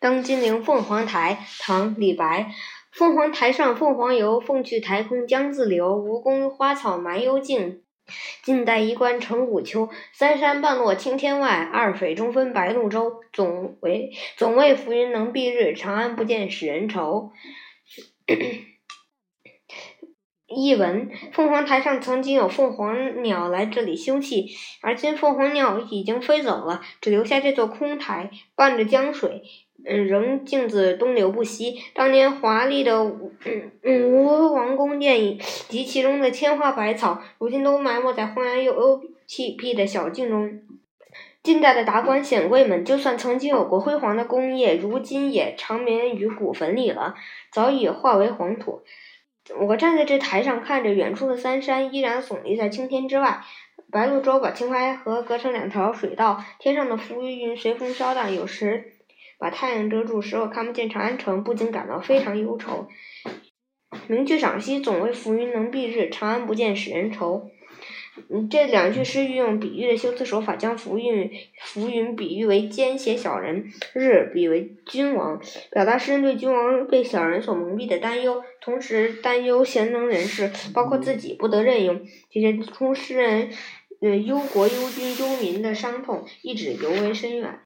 登金陵凤凰台，唐·李白。凤凰台上凤凰游，凤去台空江自流。吴宫花草埋幽径，晋代衣冠成古丘。三山半落青天外，二水中分白鹭洲。总为总为浮云能蔽日，长安不见使人愁。译文：凤凰台上曾经有凤凰鸟来这里休憩，而今凤凰鸟已经飞走了，只留下这座空台，伴着江水，仍镜子东流不息。当年华丽的吴王宫殿及其中的千花百草，如今都埋没在荒凉又幽僻的小径中。近代的达官显贵们，就算曾经有过辉煌的功业，如今也长眠于古坟里了，早已化为黄土。我站在这台上，看着远处的三山依然耸立在青天之外。白鹭洲把青淮河隔成两条水道，天上的浮云随风飘荡，有时把太阳遮住，使我看不见长安城，不禁感到非常忧愁。名句赏析：总为浮云能蔽日，长安不见使人愁。嗯，这两句诗运用比喻的修辞手法，将浮云浮云比喻为奸邪小人，日比为君王，表达诗人对君王被小人所蒙蔽的担忧，同时担忧贤能人士，包括自己不得任用，体现出诗人忧国忧君忧民的伤痛，一直尤为深远。